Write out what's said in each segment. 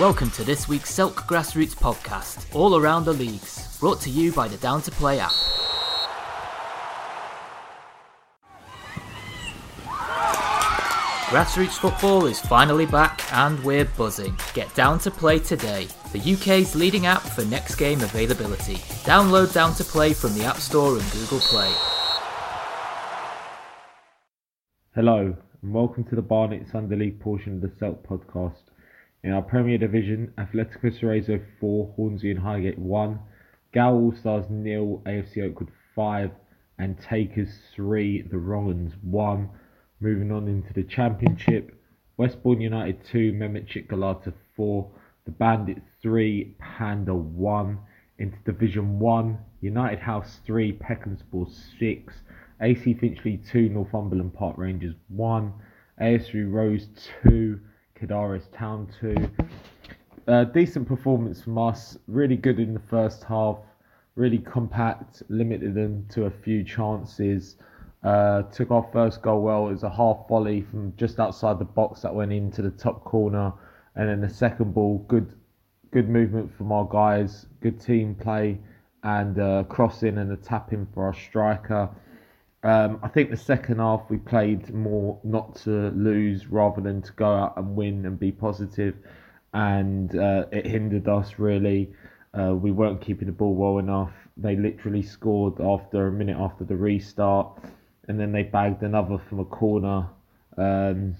Welcome to this week's Selk Grassroots podcast, all around the leagues, brought to you by the Down to Play app. Grassroots football is finally back and we're buzzing. Get Down to Play today, the UK's leading app for next game availability. Download Down to Play from the App Store and Google Play. Hello, and welcome to the Barnet Sunday League portion of the Selk podcast. In our Premier Division, Atletico Cerezo 4, Hornsey and Highgate 1, Gal All Stars nil, AFC Oakwood 5, and Takers 3, the Wrong'uns 1. Moving on into the Championship, Westbourne United 2, Mehmet Galata 4, the Bandits 3, Panda 1. Into Division 1, United House 3, Peckhamspor 6, AC Finchley 2, Northumberland Park Rangers 1, ASU Rose 2, Cadaris Town 2. Uh, decent performance from us, really good in the first half, really compact, limited them to a few chances. Uh, took our first goal well. It was a half volley from just outside the box that went into the top corner, and then the second ball, good, good movement from our guys, good team play, and uh, crossing and a tap in for our striker. Um, I think the second half we played more not to lose rather than to go out and win and be positive, and uh, it hindered us really. Uh, we weren't keeping the ball well enough. They literally scored after a minute after the restart and then they bagged another from a corner. Um,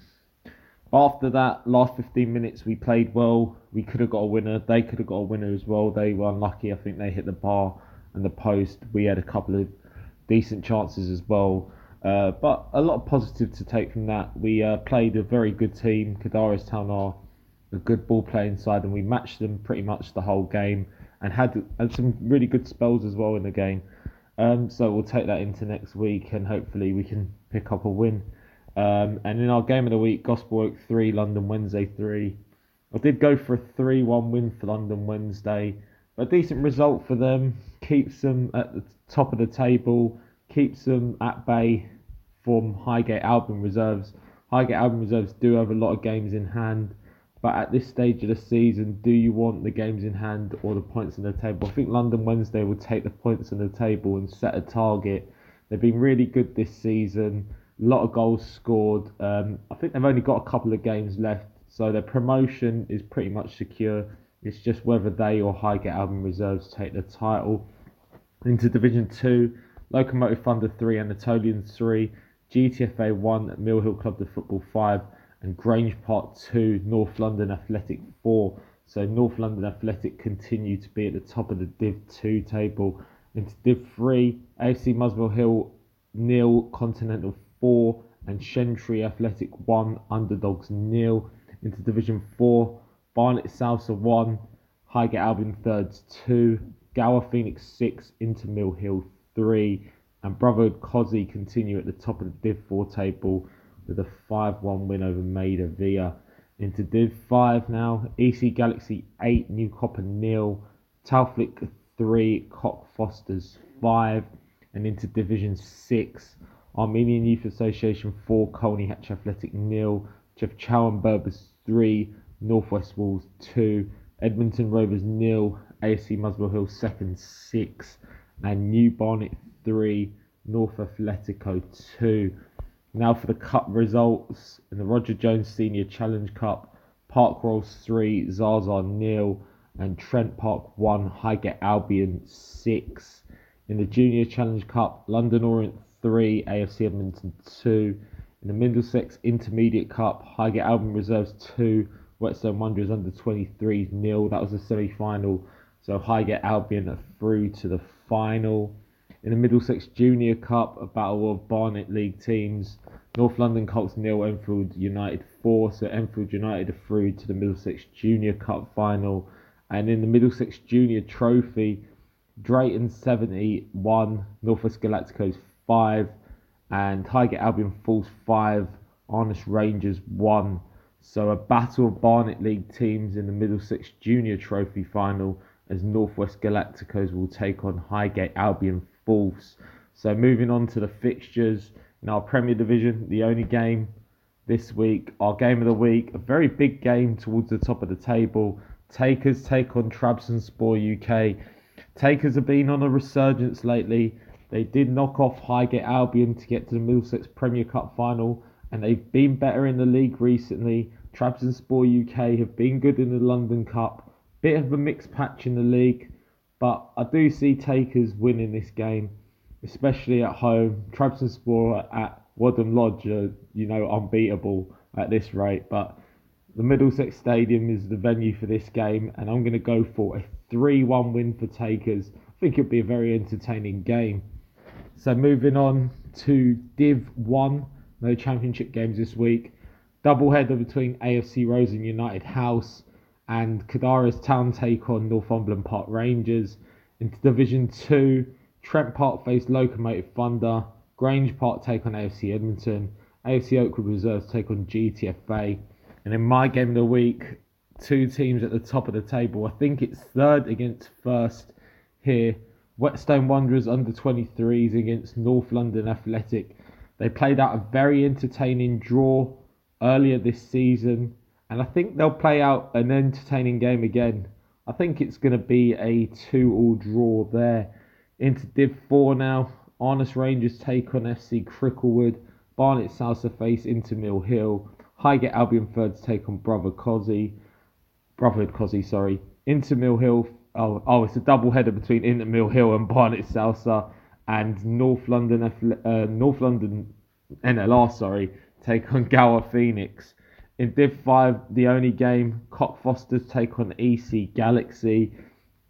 after that, last 15 minutes, we played well. We could have got a winner. They could have got a winner as well. They were unlucky. I think they hit the bar and the post. We had a couple of decent chances as well. Uh, but a lot of positive to take from that. We uh, played a very good team. Cadaris Town are a good ball playing side, and we matched them pretty much the whole game and had, had some really good spells as well in the game. Um, so we'll take that into next week and hopefully we can pick up a win. Um, and in our game of the week, Gospel Oak 3, London Wednesday 3. I did go for a 3 1 win for London Wednesday. A decent result for them. Keeps them at the top of the table. Keeps them at bay from Highgate Albion reserves. Highgate Albion reserves do have a lot of games in hand. But at this stage of the season, do you want the games in hand or the points on the table? I think London Wednesday will take the points on the table and set a target. They've been really good this season. A lot of goals scored. Um, I think they've only got a couple of games left, so their promotion is pretty much secure. It's just whether they or Highgate Albion Reserves take the title. Into Division 2, Locomotive Thunder 3, Anatolian 3, GTFA 1, Mill Hill Club the Football 5, and Grange Park 2, North London Athletic 4. So North London Athletic continue to be at the top of the Div 2 table. Into Div 3, AFC Muswell Hill nil, Continental 4, and Shentry Athletic 1, Underdogs nil. Into Division 4, Barnet Salsa 1, Highgate Albion Thirds 2, Gower Phoenix 6, Inter Mill Hill 3, and Brotherhood Cosy continue at the top of the Div 4 table with a 5 1 win over Maida Villa. Into Div 5 now, EC Galaxy 8, New Copper nil, Talflick 3, Cockfosters 5, and into Division 6, Armenian Youth Association 4, Colney Hatch Athletic nil, Jeff Chow and Berbers 3, Northwest Wolves 2, Edmonton Rovers nil, ASC Muswell Hill second 6, and New Barnet 3, North Athletico 2. Now for the cup results in the Roger Jones Senior Challenge Cup, Park Rolls 3, Zaza nil, and Trent Park 1, Highgate Albion 6. In the Junior Challenge Cup, London Orient 3, AFC Edmonton 2. In the Middlesex Intermediate Cup, Highgate Albion Reserves 2, Whetstone Wanderers under 23 nil. That was the semi final. So Highgate Albion are through to the final. In the Middlesex Junior Cup, a battle of Barnet League teams. North London Colts nil, Enfield United 4. So Enfield United are through to the Middlesex Junior Cup final. And in the Middlesex Junior Trophy, Drayton 71, Northwest Galacticos 5, and Highgate Albion Wolves 5, Arnish Rangers 1. So a battle of Barnet League teams in the Middlesex Junior Trophy final as Northwest Galacticos will take on Highgate Albion Wolves. So moving on to the fixtures in our Premier Division, the only game this week, our game of the week, a very big game towards the top of the table. Takers take on Trabzonspor UK. Takers have been on a resurgence lately. They did knock off Highgate Albion to get to the Middlesex Premier Cup final, and they've been better in the league recently. Trabzonspor UK have been good in the London Cup. Bit of a mixed patch in the league, but I do see Takers winning this game, especially at home. Trabzonspor at Wadham Lodge are, you know, unbeatable at this rate, but the Middlesex Stadium is the venue for this game, and I'm going to go for a 3 1 win for Takers. I think it'll be a very entertaining game. So, moving on to Div 1, no championship games this week. Double header between AFC Rose and United House, and Kadaras Town take on Northumberland Park Rangers. Into Division 2, Trent Park face Locomotive Thunder, Grange Park take on AFC Edmonton, AFC Oakwood Reserves take on GTFA. And in my game of the week, two teams at the top of the table. I think it's third against first here. Whetstone Wanderers under 23s against North London Athletic. They played out a very entertaining draw earlier this season, and I think they'll play out an entertaining game again. I think it's going to be a two-all draw there. Into Div 4 now. Honest Rangers take on FC Cricklewood. Barnet Salsa face Inter Mill Hill. Highgate Albion thirds take on Brother Cosy. Brotherhood Cosy, sorry. Inter Mill Hill. Oh, oh, it's a double header between Inter Mill Hill and Barnet Salsa. And North London, uh, North London NLR, sorry, take on Gower Phoenix. In Div 5, the only game, Cockfosters take on EC Galaxy.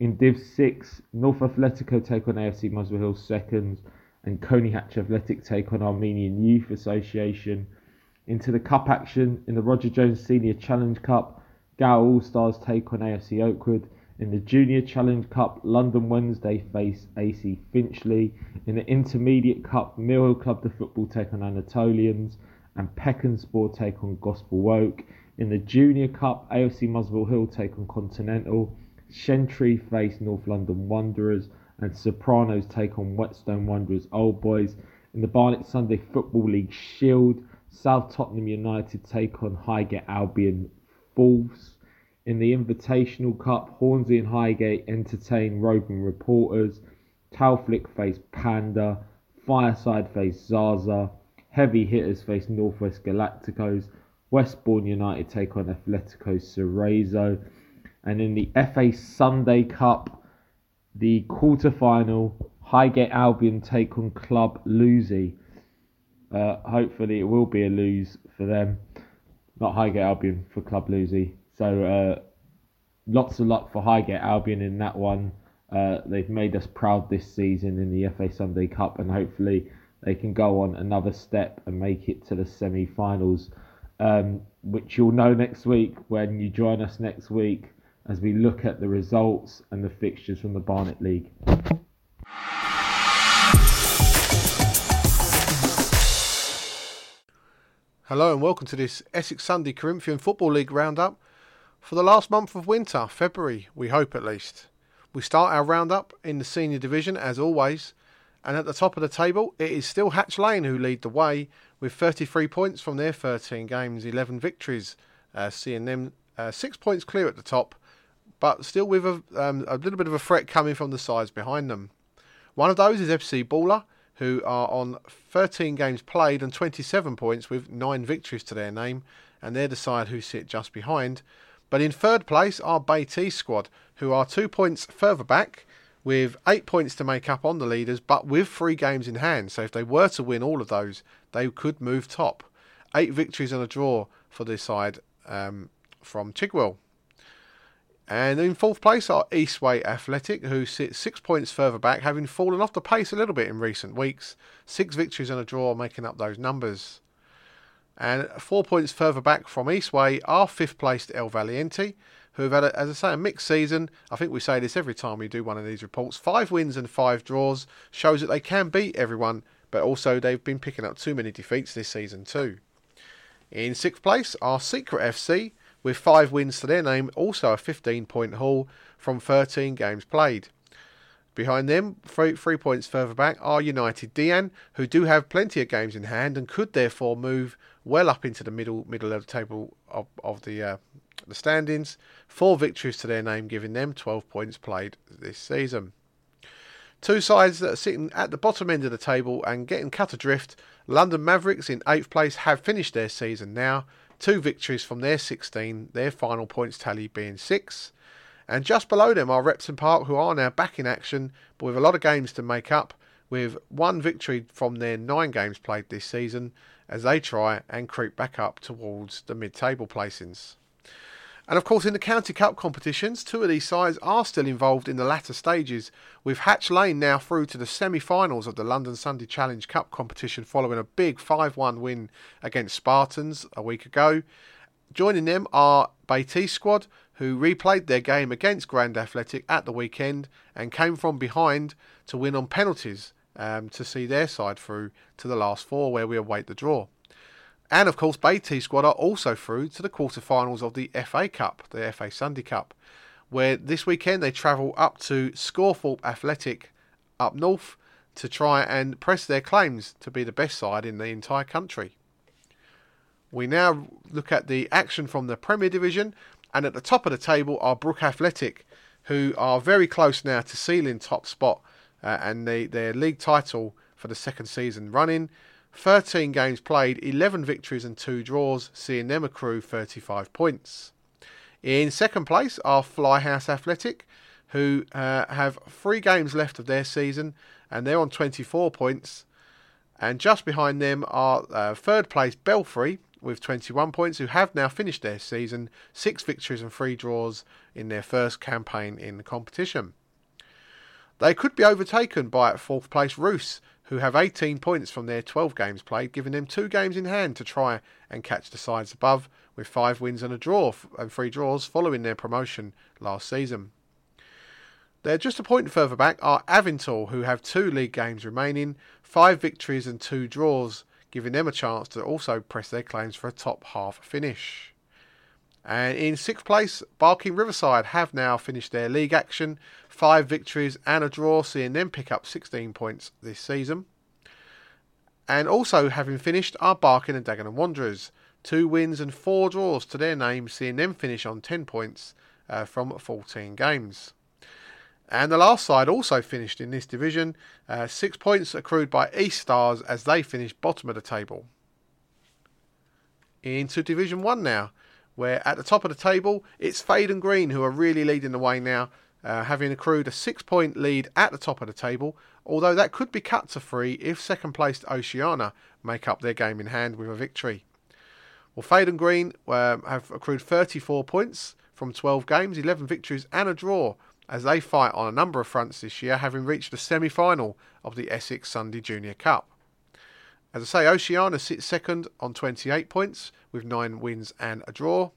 In Div 6, North Atletico take on AFC Muswell Hill seconds. And Colney Hatch Athletic take on Armenian Youth Association into the cup action in the Roger Jones Senior Challenge Cup. Gower All Stars take on AFC Oakwood. In the Junior Challenge Cup, London Wednesday face AC Finchley. In the Intermediate Cup, Mill Hill Club the Football take on Anatolians. And Peckham take on Gospel Oak. In the Junior Cup, AFC Muswell Hill take on Continental. Shentry face North London Wanderers. And Sopranos take on Whetstone Wanderers Old Boys. In the Barnet Sunday Football League Shield, South Tottenham United take on Highgate Albion Wolves. In the Invitational Cup, Hornsey and Highgate entertain Roving Reporters. Talflick face Panda. Fireside face Zaza. Heavy Hitters face Northwest Galacticos. Westbourne United take on Atletico Cerezo. And in the FA Sunday Cup, the quarter final, Highgate Albion take on Club Lucy. Uh, hopefully, it will be a lose for them. Not Highgate Albion for Club Lucy. So, uh, lots of luck for Highgate Albion in that one. Uh, they've made us proud this season in the FA Sunday Cup, and hopefully, they can go on another step and make it to the semi finals, um, which you'll know next week when you join us next week as we look at the results and the fixtures from the Barnet League. Hello and welcome to this Essex Sunday Corinthian Football League roundup for the last month of winter, February, we hope at least. We start our roundup in the senior division as always, and at the top of the table it is still Hatch Lane who lead the way with 33 points from their 13 games, 11 victories, uh, seeing them uh, six points clear at the top, but still with a, um, a little bit of a threat coming from the sides behind them. One of those is FC Baller who are on 13 games played and 27 points with 9 victories to their name, and they're the side who sit just behind. But in third place are Beatty squad, who are 2 points further back with 8 points to make up on the leaders, but with 3 games in hand. So if they were to win all of those, they could move top. 8 victories and a draw for this side um, from Chigwell. And in fourth place are Eastway Athletic, who sit six points further back, having fallen off the pace a little bit in recent weeks. Six victories and a draw making up those numbers. And four points further back from Eastway are fifth placed El Valiente, who have had, a, as I say, a mixed season. I think we say this every time we do one of these reports. Five wins and five draws shows that they can beat everyone, but also they've been picking up too many defeats this season too. In sixth place are Secret FC, with five wins to their name, also a 15 point haul from 13 games played. Behind them, three, three points further back, are United Dian, who do have plenty of games in hand and could therefore move well up into the middle middle of the table of, of the uh, The standings, four victories to their name, giving them 12 points played this season. Two sides that are sitting at the bottom end of the table and getting cut adrift. London Mavericks in eighth place have finished their season now. Two victories from their 16, their final points tally being six. And just below them are Repton Park, who are now back in action, but with a lot of games to make up, with one victory from their nine games played this season, as they try and creep back up towards the mid table placings. And of course, in the County Cup competitions, two of these sides are still involved in the latter stages, with Hatch Lane now through to the semi finals of the London Sunday Challenge Cup competition following a big 5 1 win against Spartans a week ago. Joining them are Beatty squad, who replayed their game against Grand Athletic at the weekend and came from behind to win on penalties um, to see their side through to the last four, where we await the draw. And of course, Beatty squad are also through to the quarterfinals of the FA Cup, the FA Sunday Cup, where this weekend they travel up to Scawthorpe Athletic up north to try and press their claims to be the best side in the entire country. We now look at the action from the Premier Division, and at the top of the table are Brook Athletic, who are very close now to sealing top spot uh, and the, their league title for the second season running. 13 games played, 11 victories and 2 draws, seeing them accrue 35 points. In second place are Flyhouse Athletic, who uh, have three games left of their season and they're on 24 points. And just behind them are uh, third place Belfry with 21 points, who have now finished their season, six victories and three draws in their first campaign in the competition. They could be overtaken by fourth place Roos, who have 18 points from their 12 games played, giving them two games in hand to try and catch the sides above, with five wins and a draw and three draws following their promotion last season. They're just a point further back are Avintor, who have two league games remaining, five victories and two draws, giving them a chance to also press their claims for a top half finish. And in sixth place, Barking Riverside have now finished their league action, five victories and a draw, seeing them pick up 16 points this season. And also having finished are Barking and Dagenham Wanderers, two wins and four draws to their name, seeing them finish on 10 points uh, from 14 games. And the last side also finished in this division, uh, six points accrued by East Stars as they finished bottom of the table. Into Division 1 now where at the top of the table it's Fade and Green who are really leading the way now, uh, having accrued a six point lead at the top of the table, although that could be cut to three if second placed Oceana make up their game in hand with a victory. Well, Fade and Green uh, have accrued 34 points from 12 games, 11 victories, and a draw as they fight on a number of fronts this year, having reached the semi final of the Essex Sunday Junior Cup. As I say, Oceana sits second on 28 points with nine wins and a draw.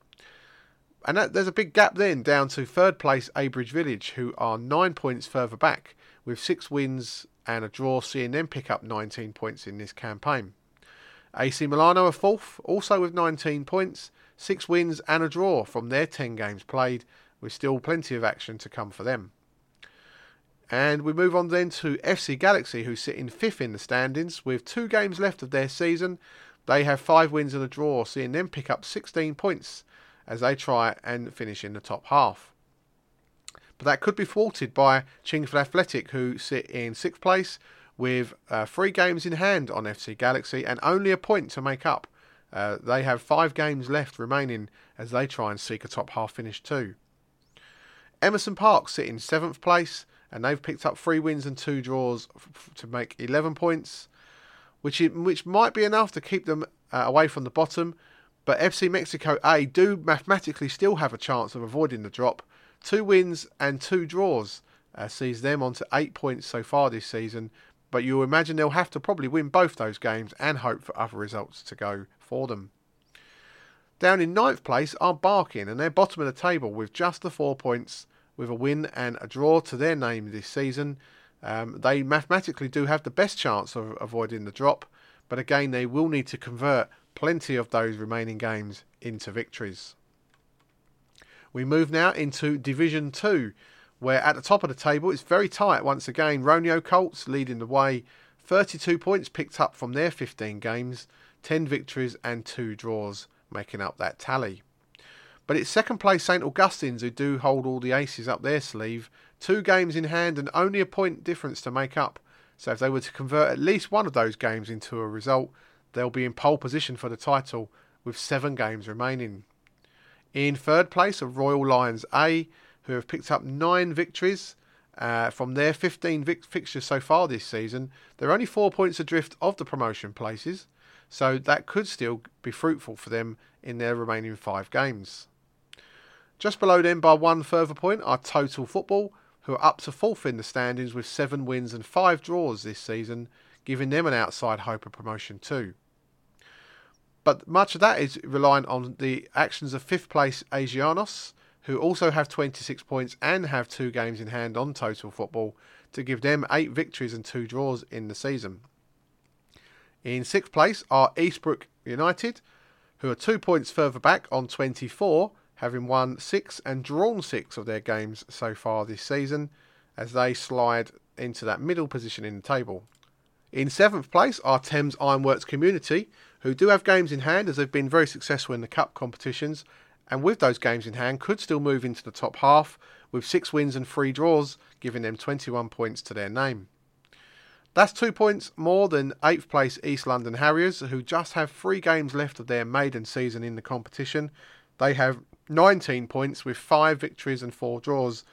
And that, there's a big gap then down to third place Abridge Village, who are nine points further back with six wins and a draw, seeing them pick up 19 points in this campaign. AC Milano are fourth, also with 19 points, six wins and a draw from their 10 games played, with still plenty of action to come for them. And we move on then to FC Galaxy, who sit in fifth in the standings with two games left of their season. They have five wins and a draw, seeing them pick up 16 points as they try and finish in the top half. But that could be thwarted by Chingford Athletic, who sit in sixth place with uh, three games in hand on FC Galaxy and only a point to make up. Uh, they have five games left remaining as they try and seek a top half finish too. Emerson Park sit in seventh place and they've picked up three wins and two draws f- to make 11 points, which which might be enough to keep them uh, away from the bottom. But FC Mexico A do mathematically still have a chance of avoiding the drop. Two wins and two draws uh, sees them on to eight points so far this season. But you imagine they'll have to probably win both those games and hope for other results to go for them. Down in ninth place are Barking, and they're bottom of the table with just the four points with a win and a draw to their name this season. Um, they mathematically do have the best chance of avoiding the drop, but again, they will need to convert plenty of those remaining games into victories. We move now into Division 2, where at the top of the table it's very tight once again. Roneo Colts leading the way, 32 points picked up from their 15 games, 10 victories and 2 draws making up that tally. But it's second place St Augustine's who do hold all the aces up their sleeve. Two games in hand and only a point difference to make up. So if they were to convert at least one of those games into a result, they'll be in pole position for the title with seven games remaining. In third place are Royal Lions A, who have picked up nine victories uh, from their 15 vic- fixtures so far this season. They're only four points adrift of the promotion places, so that could still be fruitful for them in their remaining five games. Just below them, by one further point, are Total Football, who are up to fourth in the standings with seven wins and five draws this season, giving them an outside hope of promotion too. But much of that is reliant on the actions of fifth place Asianos, who also have 26 points and have two games in hand on total football to give them eight victories and two draws in the season. In sixth place are Eastbrook United, who are two points further back on 24, having won six and drawn six of their games so far this season, as they slide into that middle position in the table. In seventh place are Thames Ironworks Community, who do have games in hand as they've been very successful in the cup competitions, and with those games in hand could still move into the top half with six wins and three draws, giving them 21 points to their name. That's two points more than 8th place East London Harriers, who just have three games left of their maiden season in the competition. They have 19 points with five victories and four draws.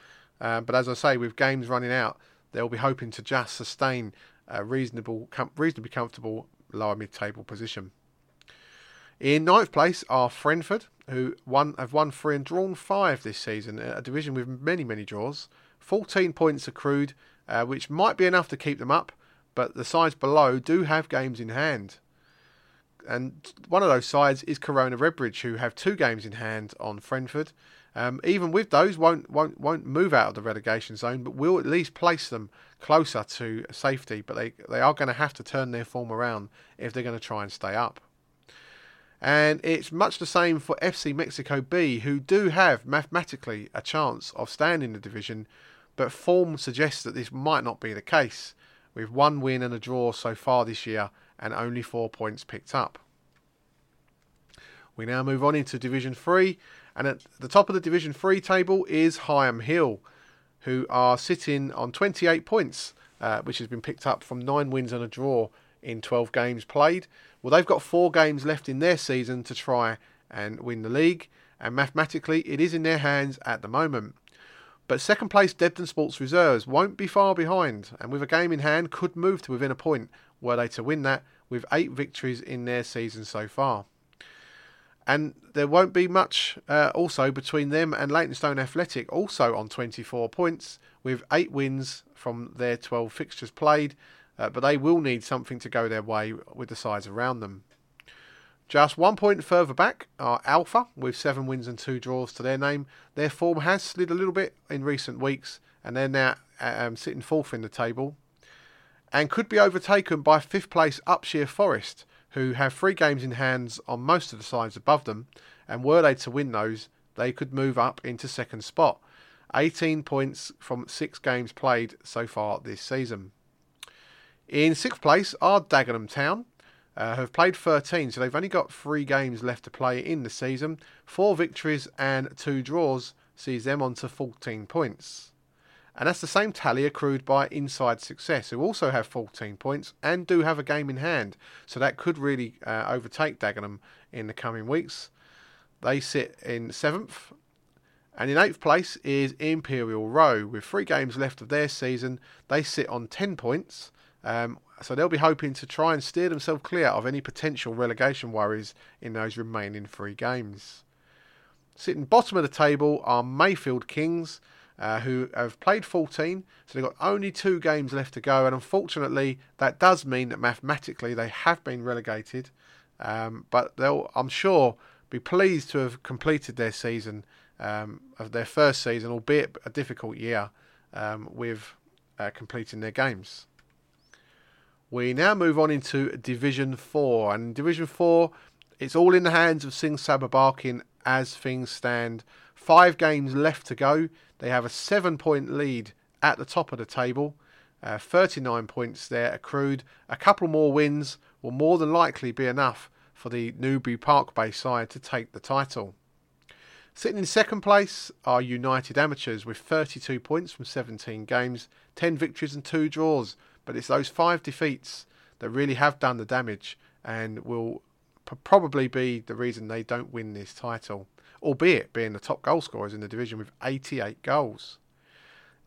Uh, but as I say, with games running out, they'll be hoping to just sustain a reasonable, com- reasonably comfortable lower mid-table position. In ninth place are Frenford, who won have won three and drawn five this season, a division with many many draws. 14 points accrued, uh, which might be enough to keep them up, but the sides below do have games in hand. And one of those sides is Corona Redbridge, who have two games in hand on Frenford. Um, even with those, won't won't won't move out of the relegation zone, but will at least place them closer to safety. But they they are going to have to turn their form around if they're going to try and stay up. And it's much the same for FC Mexico B, who do have mathematically a chance of staying in the division, but form suggests that this might not be the case, with one win and a draw so far this year and only four points picked up. We now move on into Division 3, and at the top of the Division 3 table is Higham Hill, who are sitting on 28 points, uh, which has been picked up from nine wins and a draw in 12 games played. Well, they've got four games left in their season to try and win the league, and mathematically it is in their hands at the moment. But second place Debden Sports Reserves won't be far behind, and with a game in hand could move to within a point were they to win that, with eight victories in their season so far. And there won't be much uh, also between them and Leytonstone Athletic, also on 24 points, with eight wins from their 12 fixtures played uh, but they will need something to go their way with the sides around them. Just one point further back are Alpha, with seven wins and two draws to their name. Their form has slid a little bit in recent weeks, and they're now um, sitting fourth in the table, and could be overtaken by fifth place Upshire Forest, who have three games in hands on most of the sides above them, and were they to win those, they could move up into second spot. 18 points from six games played so far this season. In sixth place are Dagenham Town, uh, have played 13, so they've only got three games left to play in the season. Four victories and two draws sees them on to 14 points. And that's the same tally accrued by Inside Success, who also have 14 points and do have a game in hand. So that could really uh, overtake Dagenham in the coming weeks. They sit in seventh. And in eighth place is Imperial Row. With three games left of their season, they sit on 10 points. Um, so they'll be hoping to try and steer themselves clear of any potential relegation worries in those remaining three games. Sitting bottom of the table are Mayfield Kings, uh, who have played 14, so they've got only two games left to go, and unfortunately, that does mean that mathematically they have been relegated. Um, but they'll, I'm sure, be pleased to have completed their season, um, of their first season, albeit a difficult year, um, with uh, completing their games. We now move on into Division 4. And Division 4, it's all in the hands of Singh Sabha Barking as things stand. Five games left to go. They have a seven point lead at the top of the table. Uh, 39 points there accrued. A couple more wins will more than likely be enough for the Newbury Park Bay side to take the title. Sitting in second place are United Amateurs with 32 points from 17 games, 10 victories and 2 draws. But it's those 5 defeats that really have done the damage and will probably be the reason they don't win this title, albeit being the top goal scorers in the division with 88 goals.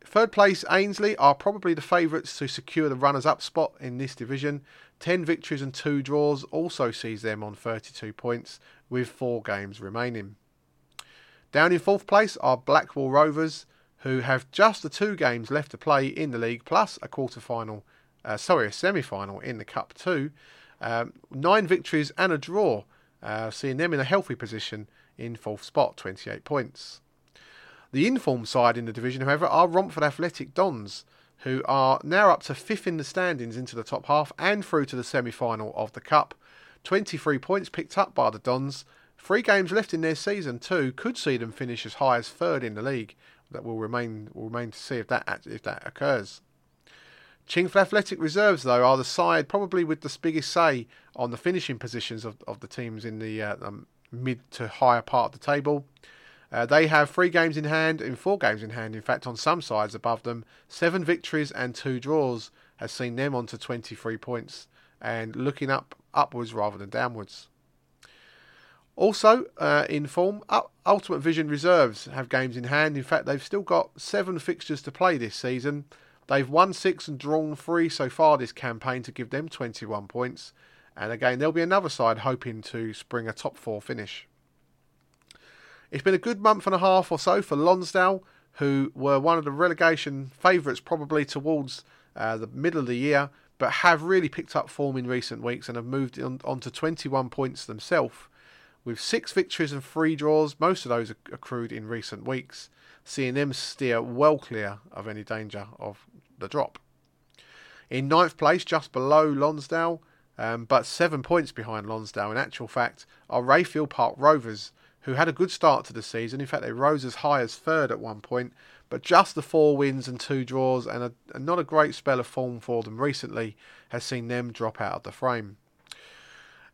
Third place, Ainsley are probably the favourites to secure the runners up spot in this division. 10 victories and 2 draws also sees them on 32 points with 4 games remaining. Down in fourth place are Blackwall Rovers, who have just the two games left to play in the league, plus a quarter final, uh, sorry, a semi final in the Cup too. Um, nine victories and a draw, uh, seeing them in a healthy position in fourth spot, 28 points. The informed side in the division, however, are Romford Athletic Dons, who are now up to fifth in the standings into the top half and through to the semi final of the Cup. 23 points picked up by the Dons. Three games left in their season too could see them finish as high as third in the league. That will remain will remain to see if that if that occurs. Chingford Athletic Reserves, though, are the side probably with the biggest say on the finishing positions of, of the teams in the uh, um, mid to higher part of the table. Uh, they have three games in hand, and four games in hand, in fact, on some sides above them. Seven victories and two draws has seen them on to 23 points and looking up upwards rather than downwards. Also, uh, in form, Ultimate Vision Reserves have games in hand. In fact, they've still got seven fixtures to play this season. They've won six and drawn three so far this campaign to give them 21 points. And again, there'll be another side hoping to spring a top four finish. It's been a good month and a half or so for Lonsdale, who were one of the relegation favourites probably towards uh, the middle of the year, but have really picked up form in recent weeks and have moved on, on to 21 points themselves, with six victories and three draws, most of those accrued in recent weeks, seeing them steer well clear of any danger of the drop. In ninth place, just below Lonsdale, um, but seven points behind Lonsdale in actual fact, are Rayfield Park Rovers, who had a good start to the season. In fact, they rose as high as third at one point, but just the four wins and two draws and, a, and not a great spell of form for them recently has seen them drop out of the frame.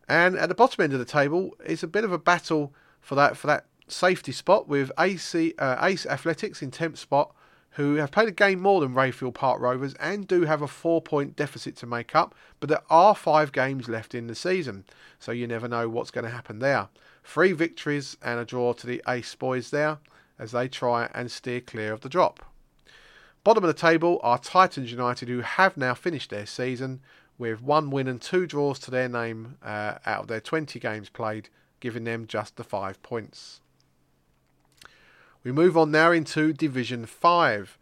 And at the bottom end of the table is a bit of a battle for that for that safety spot with AC, uh, Ace Athletics in 10th spot, who have played a game more than Rayfield Park Rovers and do have a four point deficit to make up, but there are five games left in the season, so you never know what's going to happen there. Three victories and a draw to the Ace boys there as they try and steer clear of the drop. Bottom of the table are Titans United, who have now finished their season with one win and two draws to their name uh, out of their 20 games played, giving them just the five points. We move on now into Division 5.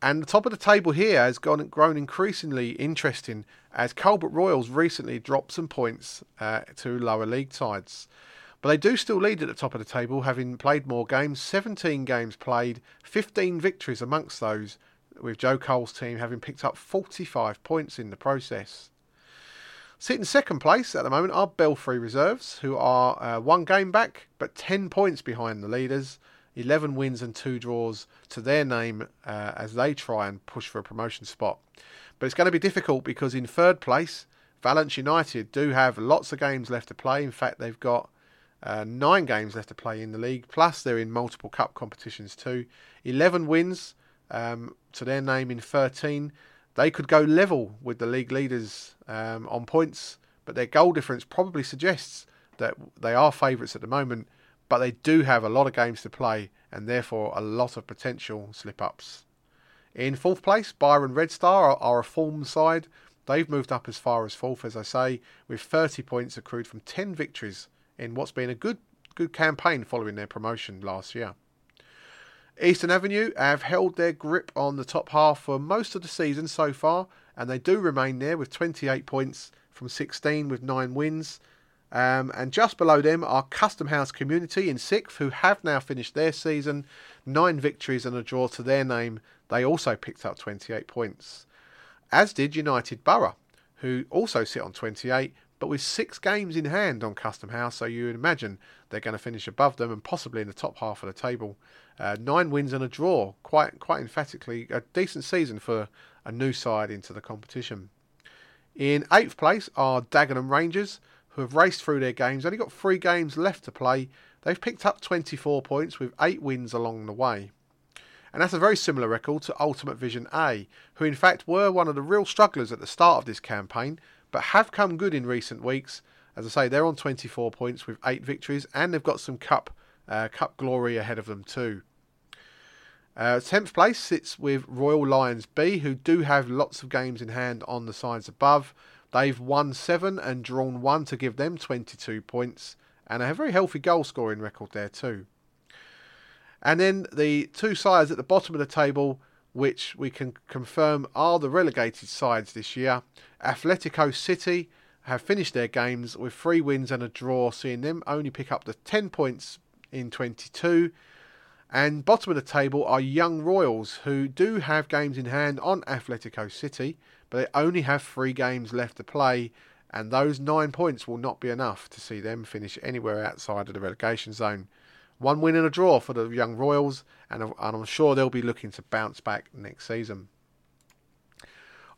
And the top of the table here has gone, grown increasingly interesting as Coalbrook Royals recently dropped some points uh, to lower league sides. But they do still lead at the top of the table, having played more games 17 games played, 15 victories amongst those, with Joe Cole's team having picked up 45 points in the process. Sitting second place at the moment are Belfry Reserves, who are uh, one game back, but 10 points behind the leaders, 11 wins and 2 draws to their name uh, as they try and push for a promotion spot. But it's going to be difficult because in third place, Valence United do have lots of games left to play. In fact, they've got uh, nine games left to play in the league, plus they're in multiple cup competitions too. 11 wins um, to their name in 13. They could go level with the league leaders um, on points, but their goal difference probably suggests that they are favourites at the moment, but they do have a lot of games to play and therefore a lot of potential slip ups. In fourth place, Byron Red Star are, a form side. They've moved up as far as fourth, as I say, with 30 points accrued from 10 victories in what's been a good good campaign following their promotion last year. Eastern Avenue have held their grip on the top half for most of the season so far, and they do remain there with 28 points from 16 with 9 wins. Um, and just below them are Custom House Community in sixth, who have now finished their season, 9 victories and a draw to their name. They also picked up 28 points. As did United Borough, who also sit on 28 but with six games in hand on Custom House, so you would imagine they're going to finish above them and possibly in the top half of the table. Uh, nine wins and a draw, quite quite emphatically a decent season for a new side into the competition. In eighth place are Dagenham Rangers, who have raced through their games. Only got three games left to play. they've picked up 24 points with 8 wins along the way. And that's a very similar record to Ultimate Vision A, who in fact were one of the real strugglers at the start of this campaign, but have come good in recent weeks. As I say, they're on 24 points with 8 victories, and they've got some cup, uh, cup glory ahead of them too. Uh, 10th place sits with Royal Lions B, who do have lots of games in hand on the sides above. They've won 7 and drawn 1 to give them 22 points, and a very healthy goal scoring record there too. And then the two sides at the bottom of the table, which we can confirm are the relegated sides this year. Atletico City have finished their games with three wins and a draw, seeing them only pick up the 10 points in 22. And bottom of the table are Young Royals, who do have games in hand on Atletico City, but they only have three games left to play, and those nine points will not be enough to see them finish anywhere outside of the relegation zone. One win and a draw for the young Royals, and, I'm sure they'll be looking to bounce back next season.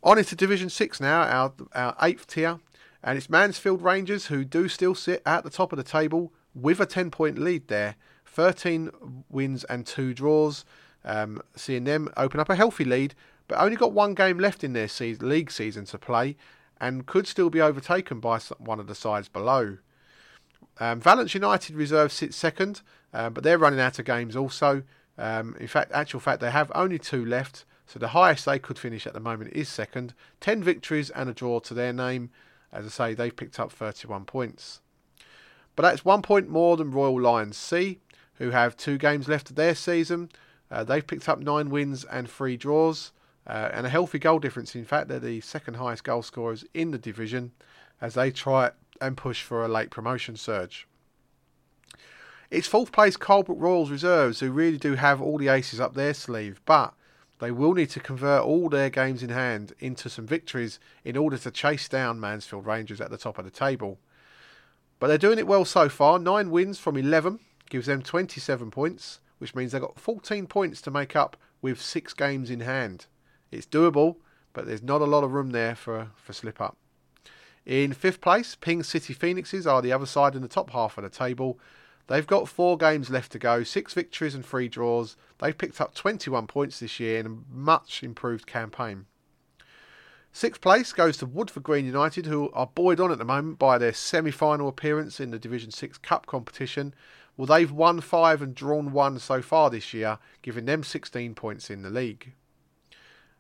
On into Division 6 now, our, our eighth tier, and it's Mansfield Rangers who do still sit at the top of the table with a 10 point lead there. 13 wins and 2 draws, um, seeing them open up a healthy lead, but only got one game left in their season, league season to play and could still be overtaken by one of the sides below. Um, Valence United reserve sits second, um, but they're running out of games also. Um, in fact, actual fact, they have only two left, so the highest they could finish at the moment is second. Ten victories and a draw to their name. As I say, they've picked up 31 points. But that's one point more than Royal Lions C, who have two games left of their season. Uh, they've picked up nine wins and three draws, uh, and a healthy goal difference. In fact, they're the second highest goal scorers in the division as they try and push for a late promotion surge. It's fourth place Colebrook Royals reserves who really do have all the aces up their sleeve, but they will need to convert all their games in hand into some victories in order to chase down Mansfield Rangers at the top of the table. But they're doing it well so far. Nine wins from 11 gives them 27 points, which means they've got 14 points to make up with six games in hand. It's doable, but there's not a lot of room there for, for slip up. In fifth place, Ping City Phoenixes are the other side in the top half of the table. They've got four games left to go, six victories and three draws. They've picked up 21 points this year in a much improved campaign. Sixth place goes to Woodford Green United, who are buoyed on at the moment by their semi final appearance in the Division 6 Cup competition. Well, they've won five and drawn one so far this year, giving them 16 points in the league.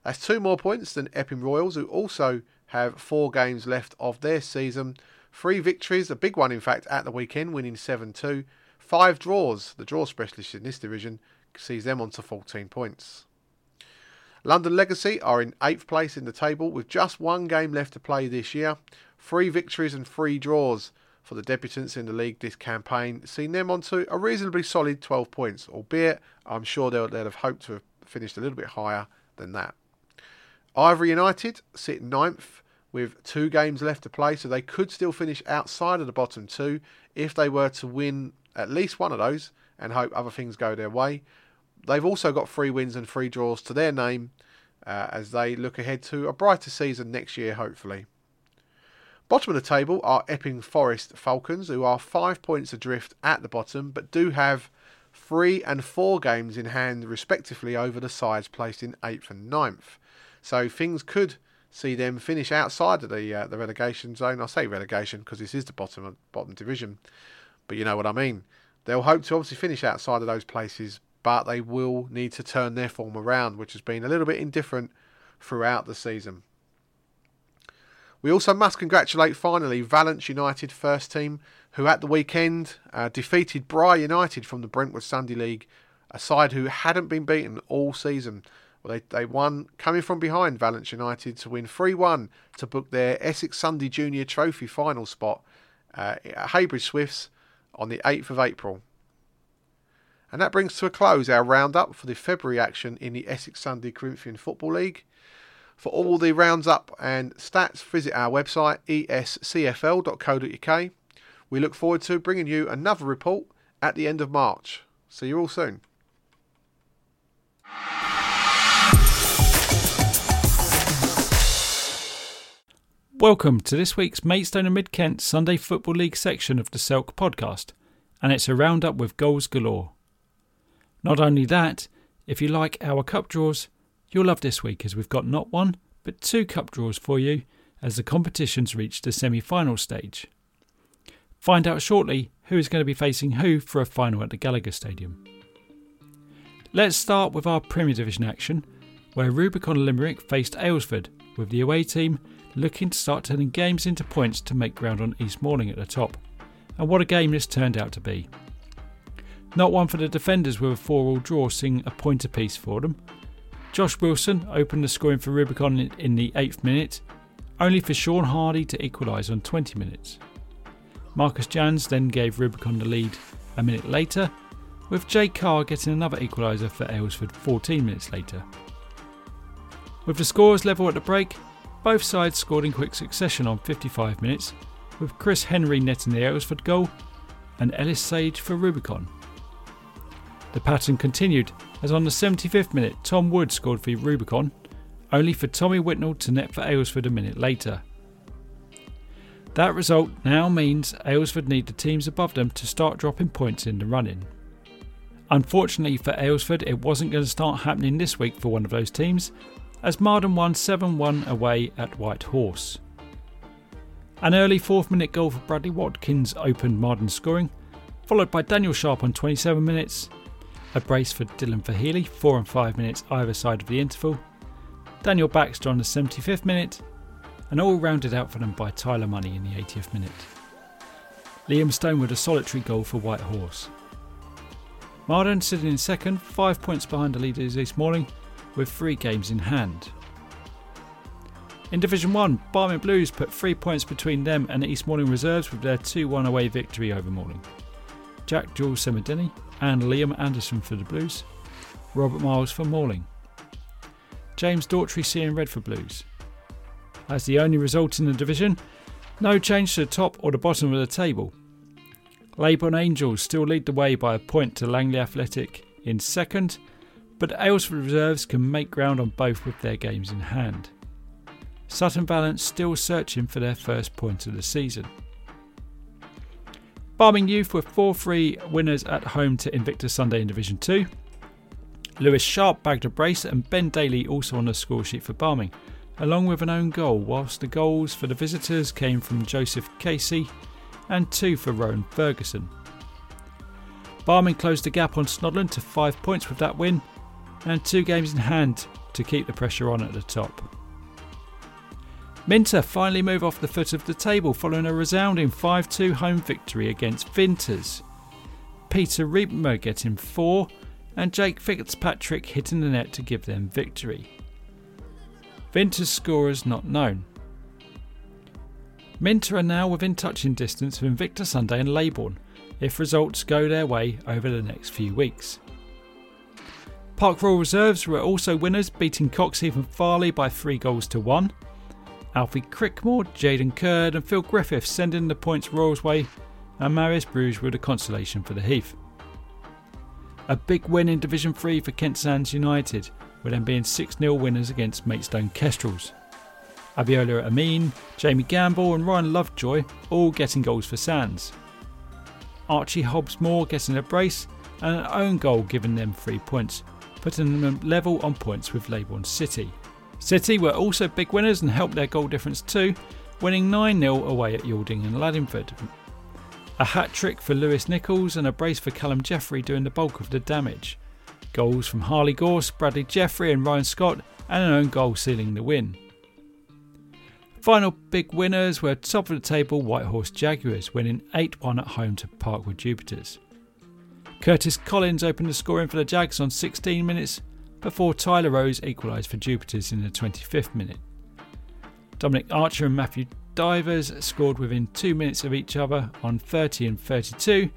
That's two more points than Epping Royals, who also have four games left of their season. Three victories, a big one in fact, at the weekend, winning 7 2. Five draws, the draw specialist in this division sees them on to 14 points. London Legacy are in 8th place in the table with just one game left to play this year. Three victories and three draws for the debutants in the league this campaign, seeing them on to a reasonably solid 12 points, albeit I'm sure they'll, they'll have hoped to have finished a little bit higher than that. Ivory United sit ninth with two games left to play, so they could still finish outside of the bottom two if they were to win at least one of those and hope other things go their way. They've also got three wins and three draws to their name uh, as they look ahead to a brighter season next year, hopefully. Bottom of the table are Epping Forest Falcons, who are five points adrift at the bottom, but do have three and four games in hand, respectively, over the sides placed in eighth and ninth. So things could see them finish outside of the uh, the relegation zone. I say relegation because this is the bottom bottom division, but you know what I mean. They'll hope to obviously finish outside of those places, but they will need to turn their form around, which has been a little bit indifferent throughout the season. We also must congratulate finally Valence United first team, who at the weekend uh, defeated Bry United from the Brentwood Sunday League, a side who hadn't been beaten all season. Well, they, they won coming from behind Valence United to win 3 1 to book their Essex Sunday Junior Trophy final spot uh, at Heybridge Swifts on the 8th of April. And that brings to a close our roundup for the February action in the Essex Sunday Corinthian Football League. For all the rounds up and stats, visit our website escfl.co.uk. We look forward to bringing you another report at the end of March. See you all soon. Welcome to this week's Maidstone and Mid Kent Sunday Football League section of the Selk podcast. and it's a roundup with goals galore. Not only that, if you like our cup draws, you'll love this week as we've got not one, but two cup draws for you as the competitions reach the semi final stage. Find out shortly who is going to be facing who for a final at the Gallagher Stadium. Let's start with our Premier Division action, where Rubicon Limerick faced Aylesford, with the away team looking to start turning games into points to make ground on East Malling at the top. And what a game this turned out to be. Not one for the defenders with a 4 all draw, seeing a point apiece for them. Josh Wilson opened the scoring for Rubicon in the 8th minute, only for Sean Hardy to equalise on 20 minutes. Marcus Jans then gave Rubicon the lead a minute later, with Jay Carr getting another equaliser for Aylesford 14 minutes later. With the scores level at the break, both sides scored in quick succession on 55 minutes, with Chris Henry netting the Aylesford goal and Ellis Sage for Rubicon. The pattern continued as on the 75th minute Tom Wood scored for Rubicon, only for Tommy Whitnell to net for Aylesford a minute later. That result now means Aylesford need the teams above them to start dropping points in the running. Unfortunately for Aylesford, it wasn't going to start happening this week for one of those teams, as Marden won 7 1 away at White Horse. An early fourth minute goal for Bradley Watkins opened Marden's scoring, followed by Daniel Sharp on 27 minutes, a brace for Dylan Fahili, 4 and 5 minutes either side of the interval, Daniel Baxter on the 75th minute, and all rounded out for them by Tyler Money in the 80th minute. Liam Stone with a solitary goal for White Horse. Marden sitting in second, five points behind the leaders this morning, with three games in hand. In Division 1, Barming Blues put three points between them and the East Malling Reserves with their 2 1 away victory over Malling. Jack Jules Semedini and Liam Anderson for the Blues, Robert Miles for Malling. James Daughtry seeing red for Blues. As the only result in the division, no change to the top or the bottom of the table. Leybourne Angels still lead the way by a point to Langley Athletic in second, but Aylesford Reserves can make ground on both with their games in hand. Sutton Valence still searching for their first point of the season. Barming Youth were 4 3 winners at home to Invicta Sunday in Division 2. Lewis Sharp bagged a brace and Ben Daly also on the score sheet for Barming, along with an own goal, whilst the goals for the visitors came from Joseph Casey and two for Rowan Ferguson. Barming closed the gap on Snodland to five points with that win and two games in hand to keep the pressure on at the top. Minter finally move off the foot of the table following a resounding 5 2 home victory against Vinters. Peter Riebmer getting four and Jake Fitzpatrick hitting the net to give them victory. Vinters scorers not known. Minter are now within touching distance of Invicta Sunday and Leybourne if results go their way over the next few weeks. Park Royal Reserves were also winners, beating Coxheath and Farleigh by three goals to one. Alfie Crickmore, Jaden Curd, and Phil Griffith sending the points Royals way, and Marius Bruges were the consolation for the Heath. A big win in Division 3 for Kent Sands United, with them being 6 0 winners against Maidstone Kestrels. Abiola Amin, Jamie Gamble, and Ryan Lovejoy all getting goals for Sands. Archie Hobbs Moore getting a brace and an own goal giving them three points, putting them level on points with Leybourne City. City were also big winners and helped their goal difference too, winning 9 0 away at Yalding and Laddingford. A hat trick for Lewis Nichols and a brace for Callum Jeffrey doing the bulk of the damage. Goals from Harley Gorse, Bradley Jeffrey, and Ryan Scott, and an own goal sealing the win. Final big winners were top of the table Whitehorse Jaguars, winning 8 1 at home to Parkwood Jupiters. Curtis Collins opened the scoring for the Jags on 16 minutes before Tyler Rose equalised for Jupiters in the 25th minute. Dominic Archer and Matthew Divers scored within two minutes of each other on 30 and 32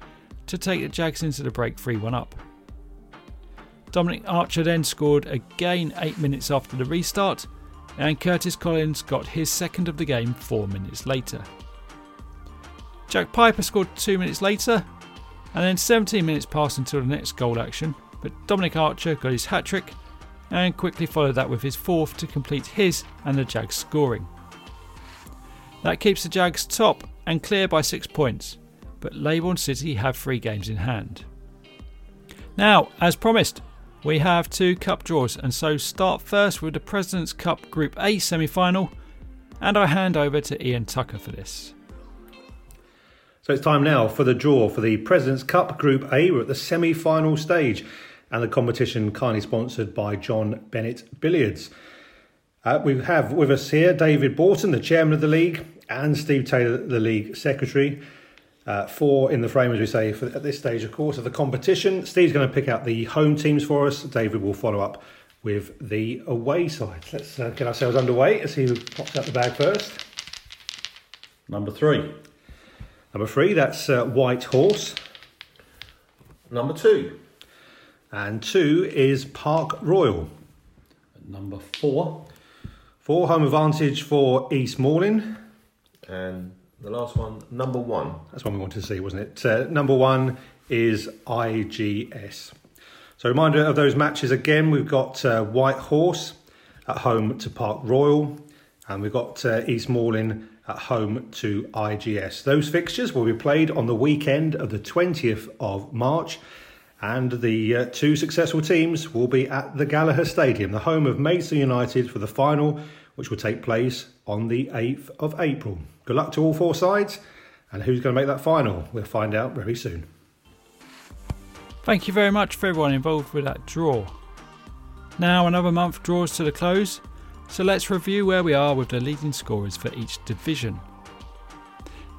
to take the Jags into the break 3 1 up. Dominic Archer then scored again 8 minutes after the restart, and Curtis Collins got his second of the game 4 minutes later. Jack Piper scored 2 minutes later, and then 17 minutes passed until the next goal action, but Dominic Archer got his hat trick and quickly followed that with his fourth to complete his and the Jags scoring. That keeps the Jags top and clear by six points, but Leybourne City have three games in hand. Now, as promised, we have two cup draws, and so start first with the President's Cup Group A semi final, and I hand over to Ian Tucker for this. So it's time now for the draw for the President's Cup Group A. We're at the semi final stage, and the competition kindly sponsored by John Bennett Billiards. Uh, we have with us here David Borton, the chairman of the league, and Steve Taylor, the league secretary. Uh, four in the frame, as we say, for, at this stage, of course, of the competition. Steve's going to pick out the home teams for us. David will follow up with the away side. Let's uh, get ourselves underway. Let's see who pops out the bag first. Number three. Number three, that's uh, White Horse. Number two. And two is Park Royal. Number four. Four, home advantage for East Malling. And the last one, number one. That's one we wanted to see, wasn't it? Uh, number one is IGS. So, reminder of those matches again we've got uh, White Horse at home to Park Royal, and we've got uh, East Malling at home to IGS. Those fixtures will be played on the weekend of the 20th of March, and the uh, two successful teams will be at the Gallagher Stadium, the home of Maidstone United, for the final, which will take place on the 8th of April. Good luck to all four sides, and who's going to make that final? We'll find out very soon. Thank you very much for everyone involved with that draw. Now another month draws to the close, so let's review where we are with the leading scorers for each division.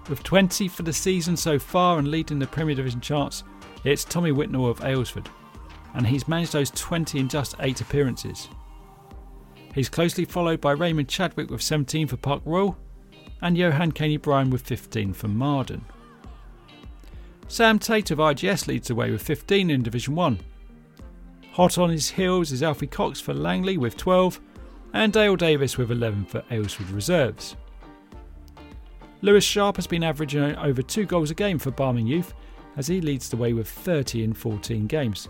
With 20 for the season so far and leading the Premier Division charts, it's Tommy Whitnell of Aylesford, and he's managed those 20 in just 8 appearances. He's closely followed by Raymond Chadwick with 17 for Park Royal and Johan Caney Bryan with 15 for Marden. Sam Tate of IGS leads the way with 15 in Division 1. Hot on his heels is Alfie Cox for Langley with 12 and Dale Davis with 11 for Aylesford Reserves. Lewis Sharp has been averaging over 2 goals a game for Barming Youth as he leads the way with 30 in 14 games,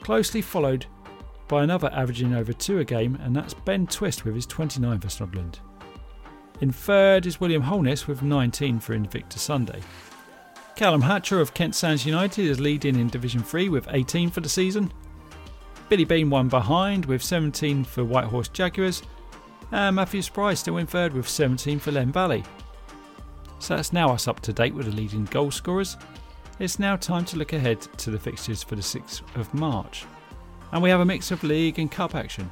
closely followed by another averaging over 2 a game and that's Ben Twist with his 29 for Snodland. In third is William Holness with 19 for Invicta Sunday. Callum Hatcher of Kent Sands United is leading in Division 3 with 18 for the season. Billy Bean one behind with 17 for Whitehorse Jaguars. And Matthew Spry still in third with 17 for Len Valley. So that's now us up to date with the leading goal scorers. It's now time to look ahead to the fixtures for the 6th of March. And we have a mix of league and cup action.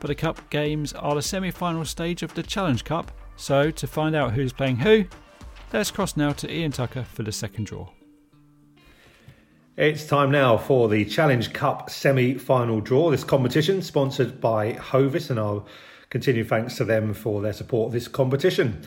But the cup games are the semi final stage of the Challenge Cup so, to find out who's playing who, let's cross now to Ian Tucker for the second draw. It's time now for the Challenge Cup semi final draw. This competition, sponsored by Hovis, and I'll continue thanks to them for their support of this competition.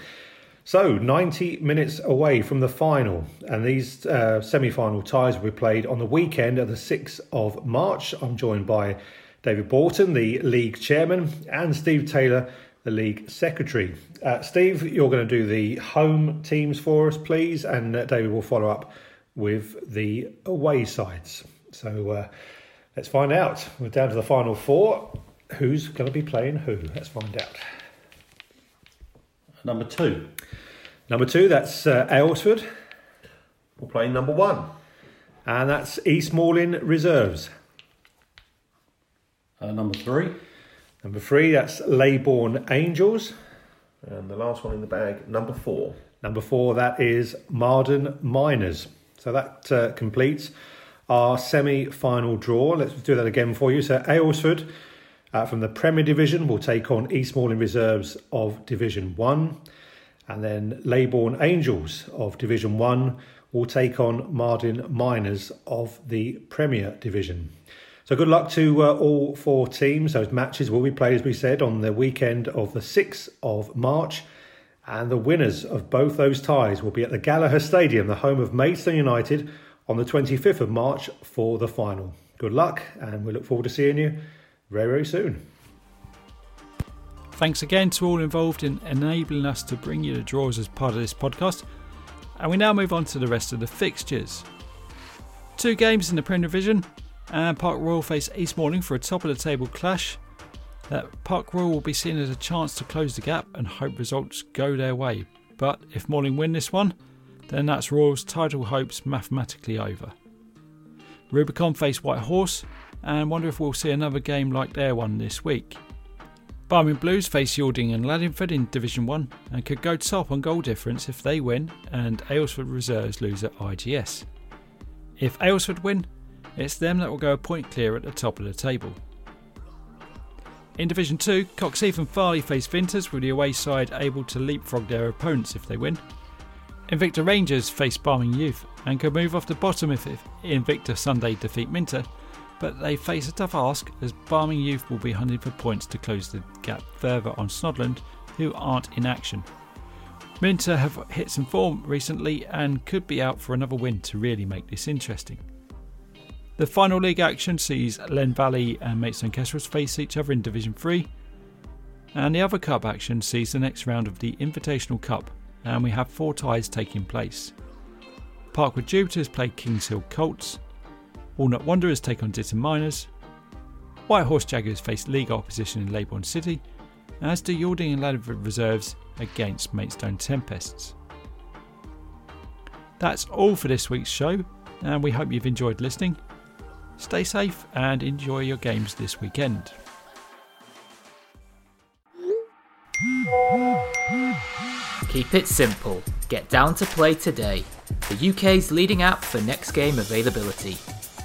So, 90 minutes away from the final, and these uh, semi final ties will be played on the weekend of the 6th of March. I'm joined by David Borton, the league chairman, and Steve Taylor, the league secretary. Uh, Steve, you're going to do the home teams for us, please, and uh, David will follow up with the away sides. So uh, let's find out. We're down to the final four. Who's going to be playing who? Let's find out. Number two. Number two, that's uh, Aylesford. We're playing number one. And that's East Malling Reserves. Uh, number three. Number three, that's Leybourne Angels. And the last one in the bag, number four. Number four, that is Marden Miners. So that uh, completes our semi final draw. Let's do that again for you. So Aylesford uh, from the Premier Division will take on East Malling Reserves of Division 1. And then Leybourne Angels of Division 1 will take on Marden Miners of the Premier Division. So good luck to uh, all four teams. Those matches will be played, as we said, on the weekend of the 6th of March. And the winners of both those ties will be at the Gallagher Stadium, the home of Maidstone United, on the 25th of March for the final. Good luck, and we look forward to seeing you very, very soon. Thanks again to all involved in enabling us to bring you the draws as part of this podcast. And we now move on to the rest of the fixtures. Two games in the Premier Division and Park Royal face East Malling for a top of the table clash. That Park Royal will be seen as a chance to close the gap and hope results go their way. But if Malling win this one, then that's Royals' title hopes mathematically over. Rubicon face White Horse and wonder if we'll see another game like their one this week. Barming Blues face Yalding and Laddingford in Division 1 and could go top on goal difference if they win and Aylesford Reserves lose at IGS. If Aylesford win, it's them that will go a point clear at the top of the table. In Division 2, Coxheath and Farleigh face Vinters with the away side able to leapfrog their opponents if they win. Invicta Rangers face Barming Youth and could move off the bottom if Invicta Sunday defeat Minter, but they face a tough ask as Barming Youth will be hunting for points to close the gap further on Snodland, who aren't in action. Minter have hit some form recently and could be out for another win to really make this interesting. The final league action sees Len Valley and Maidstone Kestrels face each other in Division 3, and the other cup action sees the next round of the Invitational Cup, and we have four ties taking place. Parkwood Jupiters play Kings Hill Colts, Walnut Wanderers take on Ditton Miners, White Horse Jaguars face league opposition in Leybourne City, as do Yalding and Laddingford Reserves against Maidstone Tempests. That's all for this week's show, and we hope you've enjoyed listening. Stay safe and enjoy your games this weekend. Keep it simple. Get down to play today. The UK's leading app for next game availability.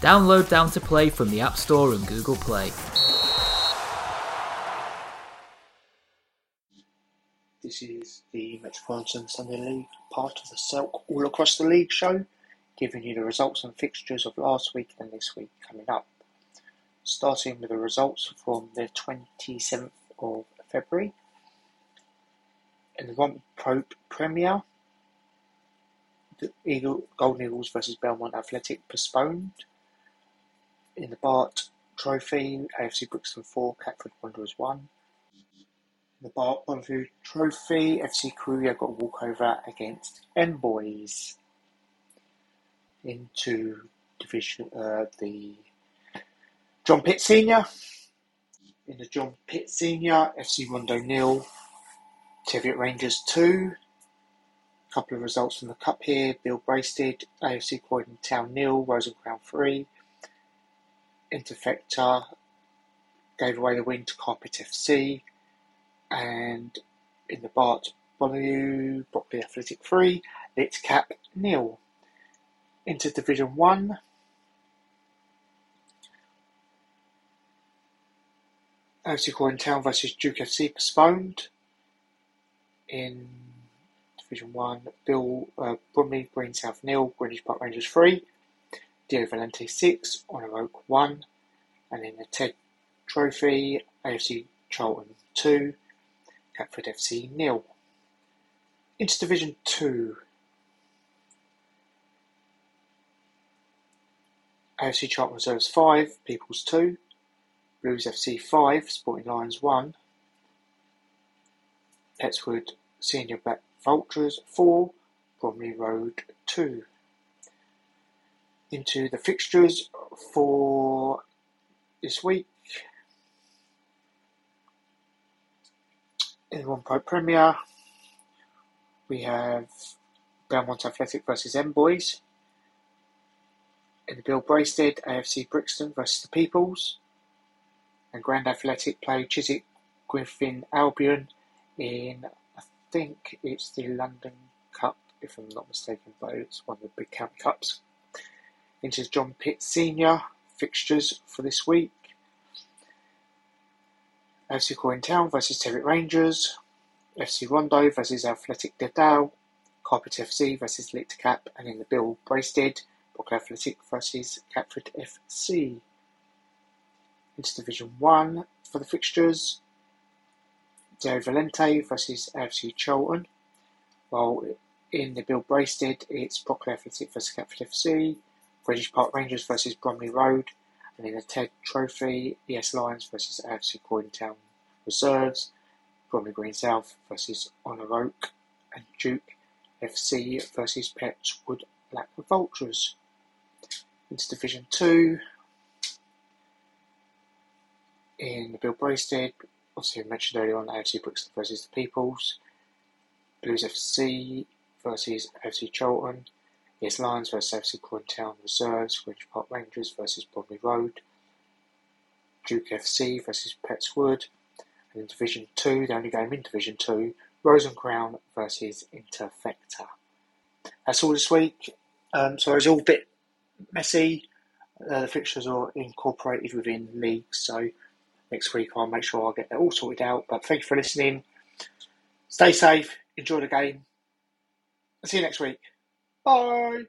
Download Down to Play from the App Store and Google Play. This is the Metropolitan Sunday League, part of the Selk All Across the League show, giving you the results and fixtures of last week and this week coming up. Starting with the results from the 27th of February. In the Romp Pro Premier, the Eagle, Golden Eagles versus Belmont Athletic postponed. In the Bart Trophy, AFC Brixton 4, Catford Wanderers 1. In the Bart Trophy, FC Courier got a walkover against M Boys. Into division, uh, the John Pitt Senior. In the John Pitt Senior, FC Rondo nil, Teviot Rangers 2. A couple of results from the Cup here. Bill Braisted, AFC Croydon Town nil, Rose Crown 3. Interfecta gave away the win to Carpet FC. And in the Bart Bonneville, Brockley Athletic 3, Lit Cap nil. Into Division 1. AFC Croydon Town versus Duke FC postponed in Division 1. Bill uh, Bromley, Green South nil, Greenwich Park Rangers 3, Dio Valente 6, Honor Oak 1, and in the TED Trophy, AFC Charlton 2, Catford FC nil. Into Division 2. AFC Charlton Reserves 5, Peoples 2, Blues FC 5, Sporting Lions 1, Petts Wood Senior Black Vultures 4, Bromley Road 2. Into the fixtures for this week. In One Pro Premier, we have Belmont Athletic versus M Boys. In the Bill Braisted, AFC Brixton versus the Peoples. And Grand Athletic play Chiswick Griffin Albion in, I think it's the London Cup, if I'm not mistaken, but it's one of the big county cups. Into John Pitt Senior fixtures for this week. FC Coin Town versus Terrick Rangers. FC Rondo versus Athletic Dedal. Carpet FC versus Lit Cap. And in the Bill Braisted, Brook Athletic versus Catford FC. Into Division 1 for the fixtures. Del Valente versus AFC Charlton. While in the Bill Braisted, it's Brockley Athletic versus Catford FC. Greenwich Park Rangers versus Bromley Road. And in the TED Trophy, ES Lions versus AFC Croydon Town Reserves. Bromley Green South versus Honor Oak. And Duke FC versus Petts Wood Black Vultures. Into Division 2. In the Bill obviously I mentioned earlier on AFC Brixton versus the Peoples. Blues FC versus FC Charlton, East Lions versus FC Croydon Town Reserves, Greenwich Park Rangers versus Bromley Road, Duke FC versus Petts Wood, and in Division 2, the only game in Division 2, Rose and Crown versus Interfecta. That's all this week. Um, so it's all a bit messy. Uh, the fixtures are incorporated within leagues, so next week I'll make sure I get that all sorted out. But thank you for listening. Stay safe, enjoy the game. I'll see you next week. Bye.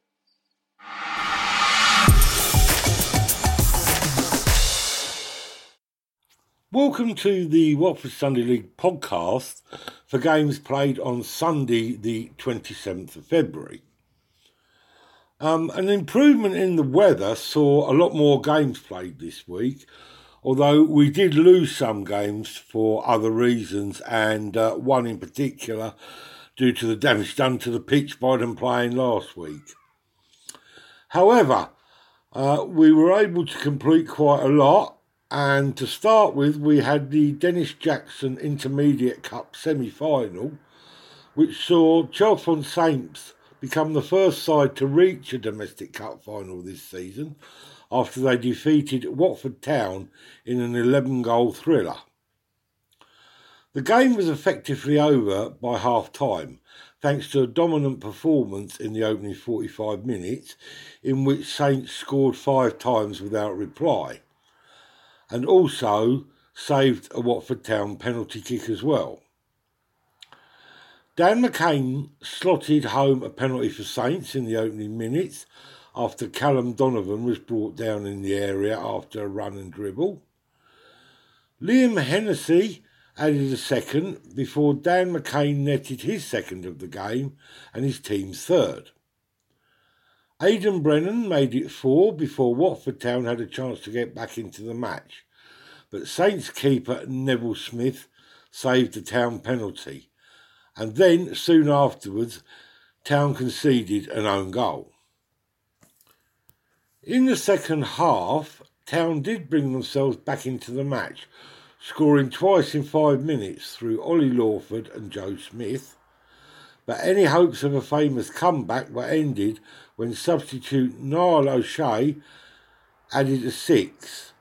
Welcome to the Watford Sunday League podcast for games played on Sunday, the 27th of February. Um, an improvement in the weather saw a lot more games played this week, although we did lose some games for other reasons, and uh, one in particular due to the damage done to the pitch by them playing last week. However, uh, we were able to complete quite a lot, and to start with, we had the Dennis Jackson Intermediate Cup semi final, which saw Chalfont Saints become the first side to reach a domestic cup final this season after they defeated Watford Town in an 11 goal thriller. The game was effectively over by half time, thanks to a dominant performance in the opening 45 minutes, in which Saints scored five times without reply and also saved a Watford Town penalty kick as well. Dan McCain slotted home a penalty for Saints in the opening minutes after Callum Donovan was brought down in the area after a run and dribble. Liam Hennessy added a second before Dan McCain netted his second of the game and his team's third. Aidan Brennan made it four before Watford Town had a chance to get back into the match, but Saints keeper Neville Smith saved the Town penalty, and then soon afterwards, Town conceded an own goal. In the second half, Town did bring themselves back into the match, scoring twice in five minutes through Ollie Lawford and Joe Smith. But any hopes of a famous comeback were ended when substitute Niall O'Shea added a six.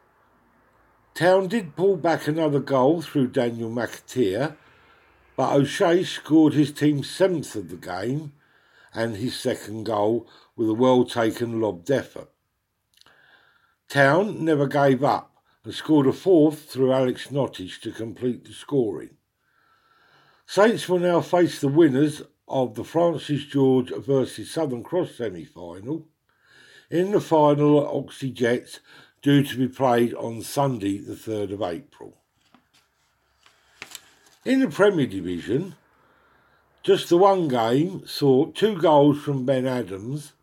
Town did pull back another goal through Daniel McAteer, but O'Shea scored his team's seventh of the game and his second goal with a well taken lobbed effort. Town never gave up and scored a fourth through Alex Nottage to complete the scoring. Saints will now face the winners of the Francis George versus Southern Cross semi final. In the final, at Oxhey Jets due to be played on Sunday, the 3rd of April. In the Premier Division, just the one game saw two goals from Ben Adams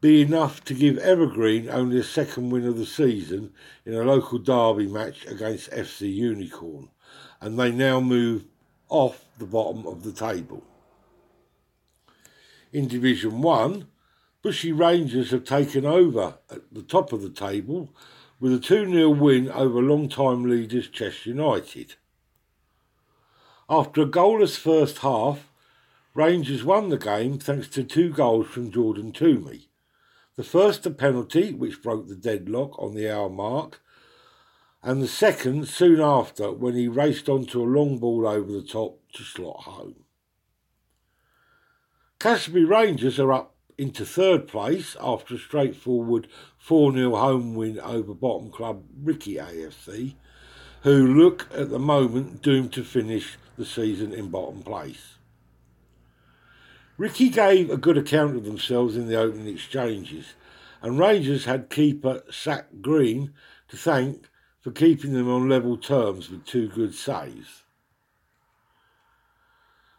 be enough to give Evergreen only a second win of the season in a local derby match against FC Unicorn, and they now move off the bottom of the table. In Division 1, Bushy Rangers have taken over at the top of the table with a 2 0 win over long-time leaders Chester United. After a goalless first half, Rangers won the game thanks to two goals from Jordan Toomey. The first a penalty, which broke the deadlock on the hour mark, and the second soon after when he raced onto a long ball over the top to slot home. Casby Rangers are up into third place after a straightforward 4 0 home win over bottom club Ricky AFC, who look at the moment doomed to finish the season in bottom place. Ricky gave a good account of themselves in the opening exchanges, and Rangers had keeper Sack Green to thank for keeping them on level terms with two good saves.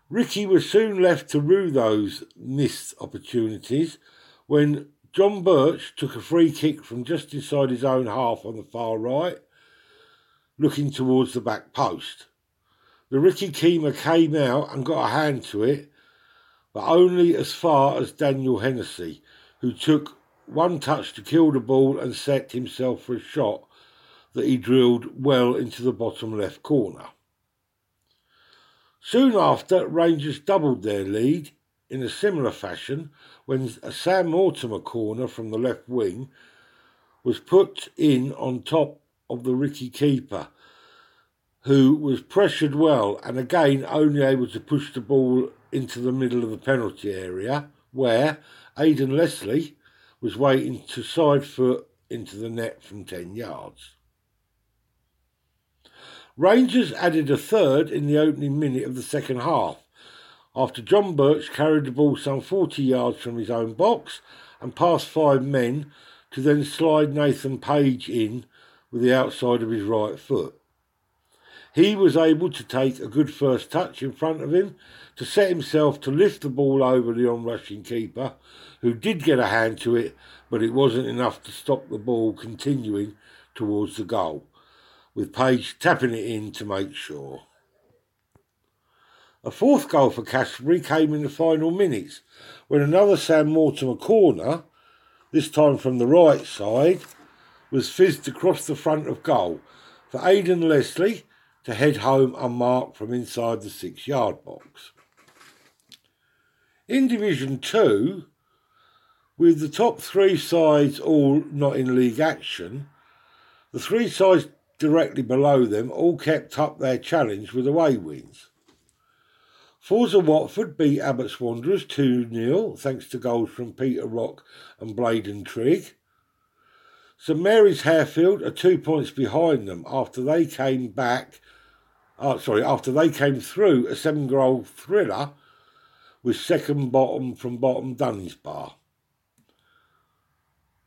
Ricky was soon left to rue those missed opportunities when John Birch took a free kick from just inside his own half on the far right, looking towards the back post. The Ricky Keemer came out and got a hand to it, but only as far as Daniel Hennessy, who took one touch to kill the ball and set himself for a shot that he drilled well into the bottom left corner. Soon after, Rangers doubled their lead in a similar fashion when a Sam Mortimer corner from the left wing was put in on top of the Ricky keeper, who was pressured well and again only able to push the ball into the middle of the penalty area, where Aidan Leslie was waiting to side foot into the net from 10 yards. Rangers added a third in the opening minute of the second half after John Birch carried the ball some 40 yards from his own box and passed five men to then slide Nathan Page in with the outside of his right foot. He was able to take a good first touch in front of him to set himself to lift the ball over the on-rushing keeper, who did get a hand to it, but it wasn't enough to stop the ball continuing towards the goal, with Page tapping it in to make sure. A fourth goal for Canterbury came in the final minutes when another Sam Mortimer corner, this time from the right side, was fizzed across the front of goal for Aidan Leslie to head home unmarked from inside the six yard box. In Division 2, with the top three sides all not in league action, the three sides directly below them all kept up their challenge with away wins. Forza Watford beat Abbots Wanderers 2 0 thanks to goals from Peter Rock and Bladen Trigg. St Mary's Harefield are two points behind them after they came back oh, sorry, after they came through a seven goal thriller with second bottom from bottom Dunsbar.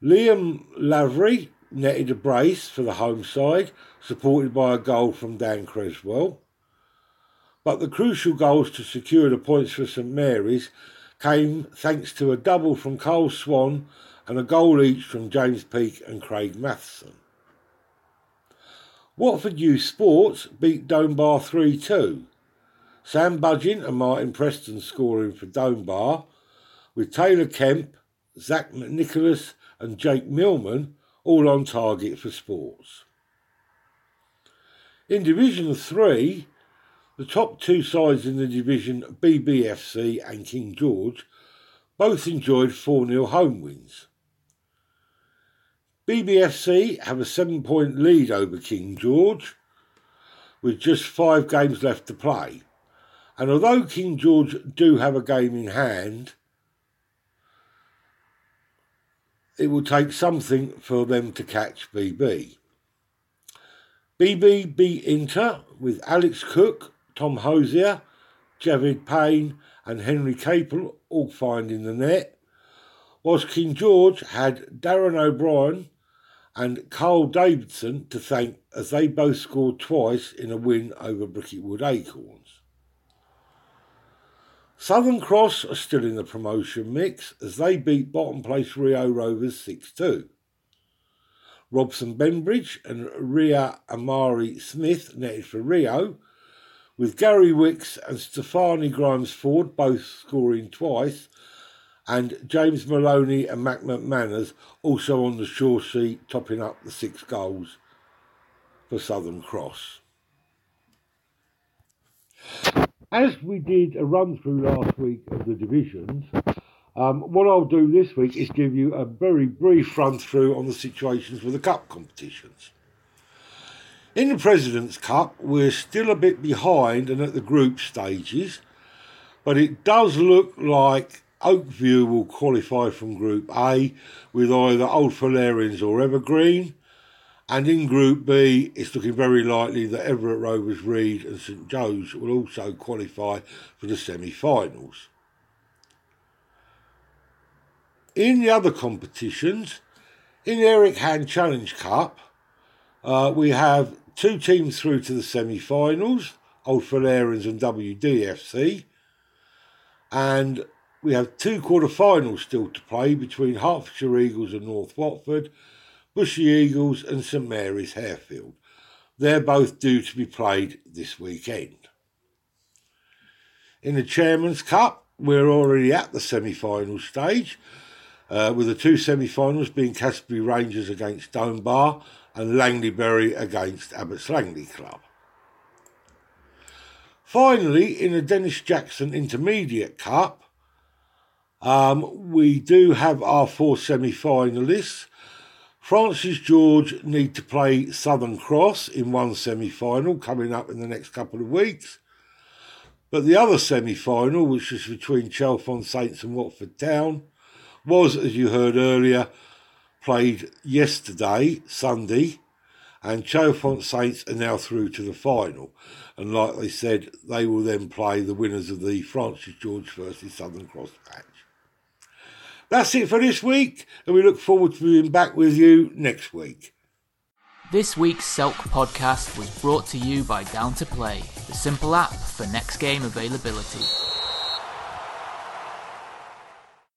Liam Lavery netted a brace for the home side, supported by a goal from Dan Creswell. But the crucial goals to secure the points for St Mary's came thanks to a double from Cole Swan and a goal each from James Peake and Craig Matheson. Watford Youth Sports beat Donebar 3 2. Sam Budgin and Martin Preston scoring for Donebar, with Taylor Kemp, Zach McNicholas, and Jake Millman all on target for sports. In Division 3, the top two sides in the division, BBFC and King George, both enjoyed 4 0 home wins. BBFC have a seven point lead over King George with just five games left to play. And although King George do have a game in hand, it will take something for them to catch BB. BB beat Inter with Alex Cook, Tom Hosier, Javid Payne, and Henry Capel all finding the net, whilst King George had Darren O'Brien and Carl Davidson to thank as they both scored twice in a win over Bricketwood Acorns. Southern Cross are still in the promotion mix as they beat bottom place Rio Rovers 6 2. Robson Benbridge and Ria Amari Smith netted for Rio, with Gary Wicks and Stefani Grimes Ford both scoring twice and James Maloney and Mac McManus also on the shore sheet, topping up the six goals for Southern Cross. As we did a run through last week of the divisions, um, what I'll do this week is give you a very brief run through on the situations with the cup competitions. In the President's Cup, we're still a bit behind and at the group stages, but it does look like Oakview will qualify from Group A with either Old Fullerians or Evergreen. And in Group B, it's looking very likely that Everett Rovers, Reed and St Joe's will also qualify for the semi-finals. In the other competitions, in the Eric Hand Challenge Cup, uh, we have two teams through to the semi-finals, Old Fullerians and WDFC. And we have two quarter-finals still to play between Hertfordshire Eagles and North Watford, Bushy Eagles and St Mary's Harefield. They're both due to be played this weekend. In the Chairman's Cup, we're already at the semi-final stage, uh, with the two semi-finals being Canterbury Rangers against Donebar and Langleybury against Abbots Langley Club. Finally, in the Dennis Jackson Intermediate Cup, Um, we do have our four semi finalists. Francis George need to play Southern Cross in one semi final coming up in the next couple of weeks. But the other semi final, which was between Chalfont Saints and Watford Town, was, as you heard earlier, played yesterday, Sunday, and Chalfont Saints are now through to the final. And like they said, they will then play the winners of the Francis George versus Southern Cross match. That's it for this week, and we look forward to being back with you next week. This week's Selk podcast was brought to you by Down to Play, the simple app for next game availability.